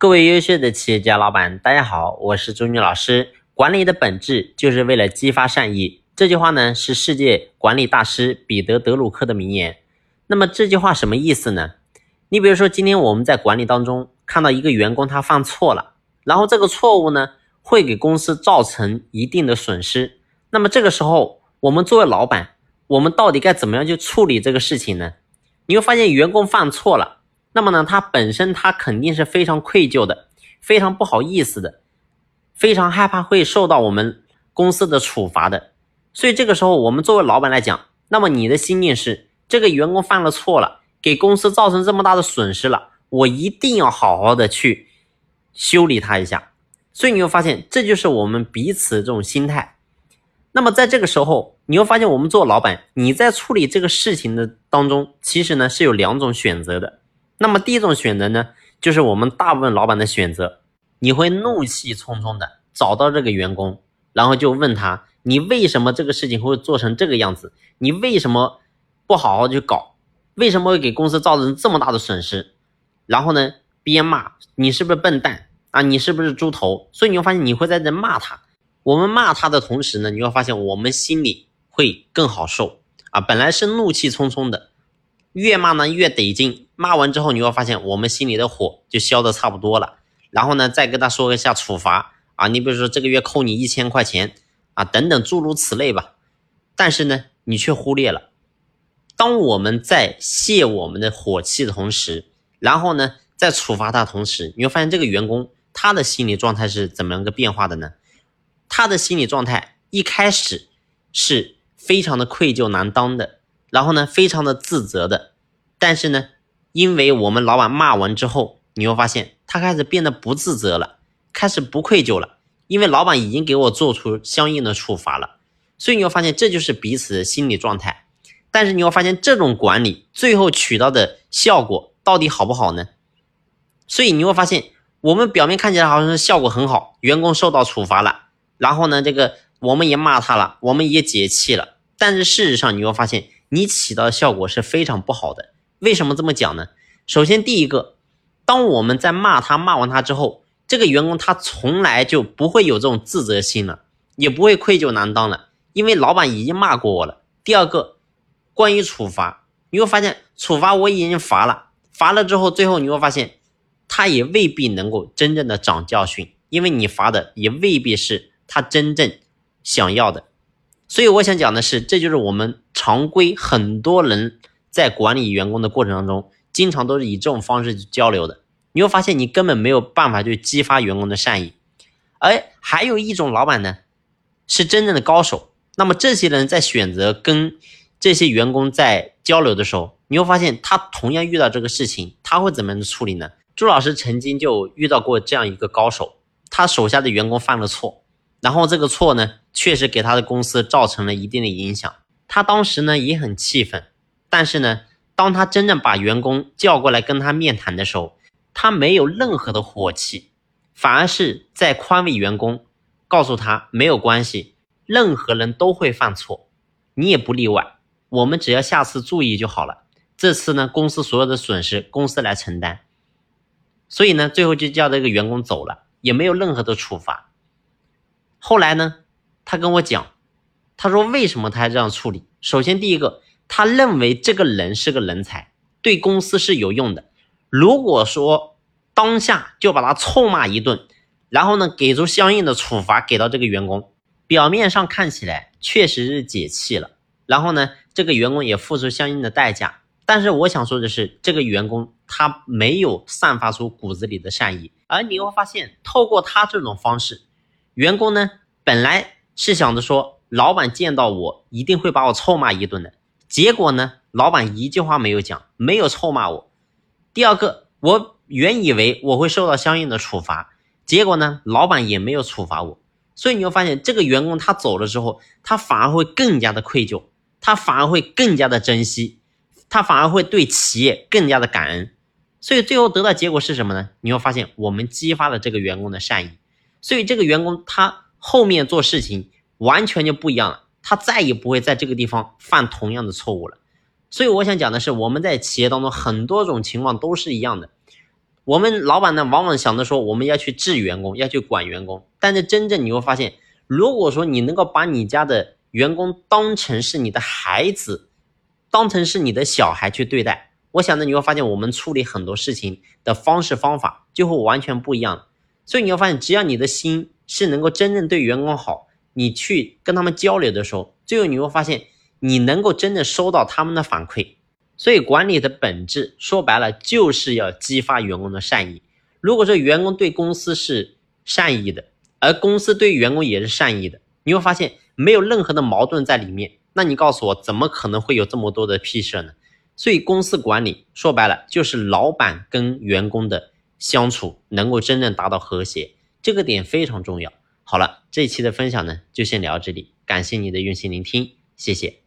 各位优秀的企业家老板，大家好，我是朱军老师。管理的本质就是为了激发善意，这句话呢是世界管理大师彼得·德鲁克的名言。那么这句话什么意思呢？你比如说，今天我们在管理当中看到一个员工他犯错了，然后这个错误呢会给公司造成一定的损失。那么这个时候，我们作为老板，我们到底该怎么样去处理这个事情呢？你会发现，员工犯错了。那么呢，他本身他肯定是非常愧疚的，非常不好意思的，非常害怕会受到我们公司的处罚的。所以这个时候，我们作为老板来讲，那么你的心境是：这个员工犯了错了，给公司造成这么大的损失了，我一定要好好的去修理他一下。所以你会发现，这就是我们彼此这种心态。那么在这个时候，你会发现，我们做老板，你在处理这个事情的当中，其实呢是有两种选择的。那么第一种选择呢，就是我们大部分老板的选择，你会怒气冲冲的找到这个员工，然后就问他，你为什么这个事情会做成这个样子？你为什么不好好去搞？为什么会给公司造成这么大的损失？然后呢，边骂你是不是笨蛋啊？你是不是猪头？所以你会发现你会在这骂他。我们骂他的同时呢，你会发现我们心里会更好受啊。本来是怒气冲冲的。越骂呢越得劲，骂完之后你会发现我们心里的火就消的差不多了，然后呢再跟他说一下处罚啊，你比如说这个月扣你一千块钱啊等等诸如此类吧，但是呢你却忽略了，当我们在泄我们的火气的同时，然后呢在处罚他同时，你会发现这个员工他的心理状态是怎么样个变化的呢？他的心理状态一开始是非常的愧疚难当的。然后呢，非常的自责的，但是呢，因为我们老板骂完之后，你会发现他开始变得不自责了，开始不愧疚了，因为老板已经给我做出相应的处罚了，所以你会发现这就是彼此的心理状态。但是你会发现这种管理最后取到的效果到底好不好呢？所以你会发现，我们表面看起来好像是效果很好，员工受到处罚了，然后呢，这个我们也骂他了，我们也解气了，但是事实上你会发现。你起到的效果是非常不好的。为什么这么讲呢？首先，第一个，当我们在骂他骂完他之后，这个员工他从来就不会有这种自责心了，也不会愧疚难当了，因为老板已经骂过我了。第二个，关于处罚，你会发现处罚我已经罚了，罚了之后，最后你会发现他也未必能够真正的长教训，因为你罚的也未必是他真正想要的。所以我想讲的是，这就是我们常规很多人在管理员工的过程当中，经常都是以这种方式去交流的。你会发现，你根本没有办法去激发员工的善意。而还有一种老板呢，是真正的高手。那么这些人在选择跟这些员工在交流的时候，你会发现他同样遇到这个事情，他会怎么样处理呢？朱老师曾经就遇到过这样一个高手，他手下的员工犯了错。然后这个错呢，确实给他的公司造成了一定的影响。他当时呢也很气愤，但是呢，当他真正把员工叫过来跟他面谈的时候，他没有任何的火气，反而是在宽慰员工，告诉他没有关系，任何人都会犯错，你也不例外。我们只要下次注意就好了。这次呢，公司所有的损失公司来承担。所以呢，最后就叫这个员工走了，也没有任何的处罚。后来呢，他跟我讲，他说为什么他要这样处理？首先，第一个，他认为这个人是个人才，对公司是有用的。如果说当下就把他臭骂一顿，然后呢，给出相应的处罚给到这个员工，表面上看起来确实是解气了，然后呢，这个员工也付出相应的代价。但是我想说的是，这个员工他没有散发出骨子里的善意，而你会发现，透过他这种方式。员工呢，本来是想着说，老板见到我一定会把我臭骂一顿的。结果呢，老板一句话没有讲，没有臭骂我。第二个，我原以为我会受到相应的处罚，结果呢，老板也没有处罚我。所以你会发现，这个员工他走了之后，他反而会更加的愧疚，他反而会更加的珍惜，他反而会对企业更加的感恩。所以最后得到结果是什么呢？你会发现，我们激发了这个员工的善意。所以这个员工他后面做事情完全就不一样了，他再也不会在这个地方犯同样的错误了。所以我想讲的是，我们在企业当中很多种情况都是一样的。我们老板呢，往往想着说我们要去治员工，要去管员工，但是真正你会发现，如果说你能够把你家的员工当成是你的孩子，当成是你的小孩去对待，我想呢，你会发现我们处理很多事情的方式方法就会完全不一样。所以你会发现，只要你的心是能够真正对员工好，你去跟他们交流的时候，最后你会发现，你能够真正收到他们的反馈。所以管理的本质说白了就是要激发员工的善意。如果说员工对公司是善意的，而公司对员工也是善意的，你会发现没有任何的矛盾在里面。那你告诉我，怎么可能会有这么多的屁事呢？所以公司管理说白了就是老板跟员工的。相处能够真正达到和谐，这个点非常重要。好了，这一期的分享呢，就先聊到这里，感谢你的用心聆听，谢谢。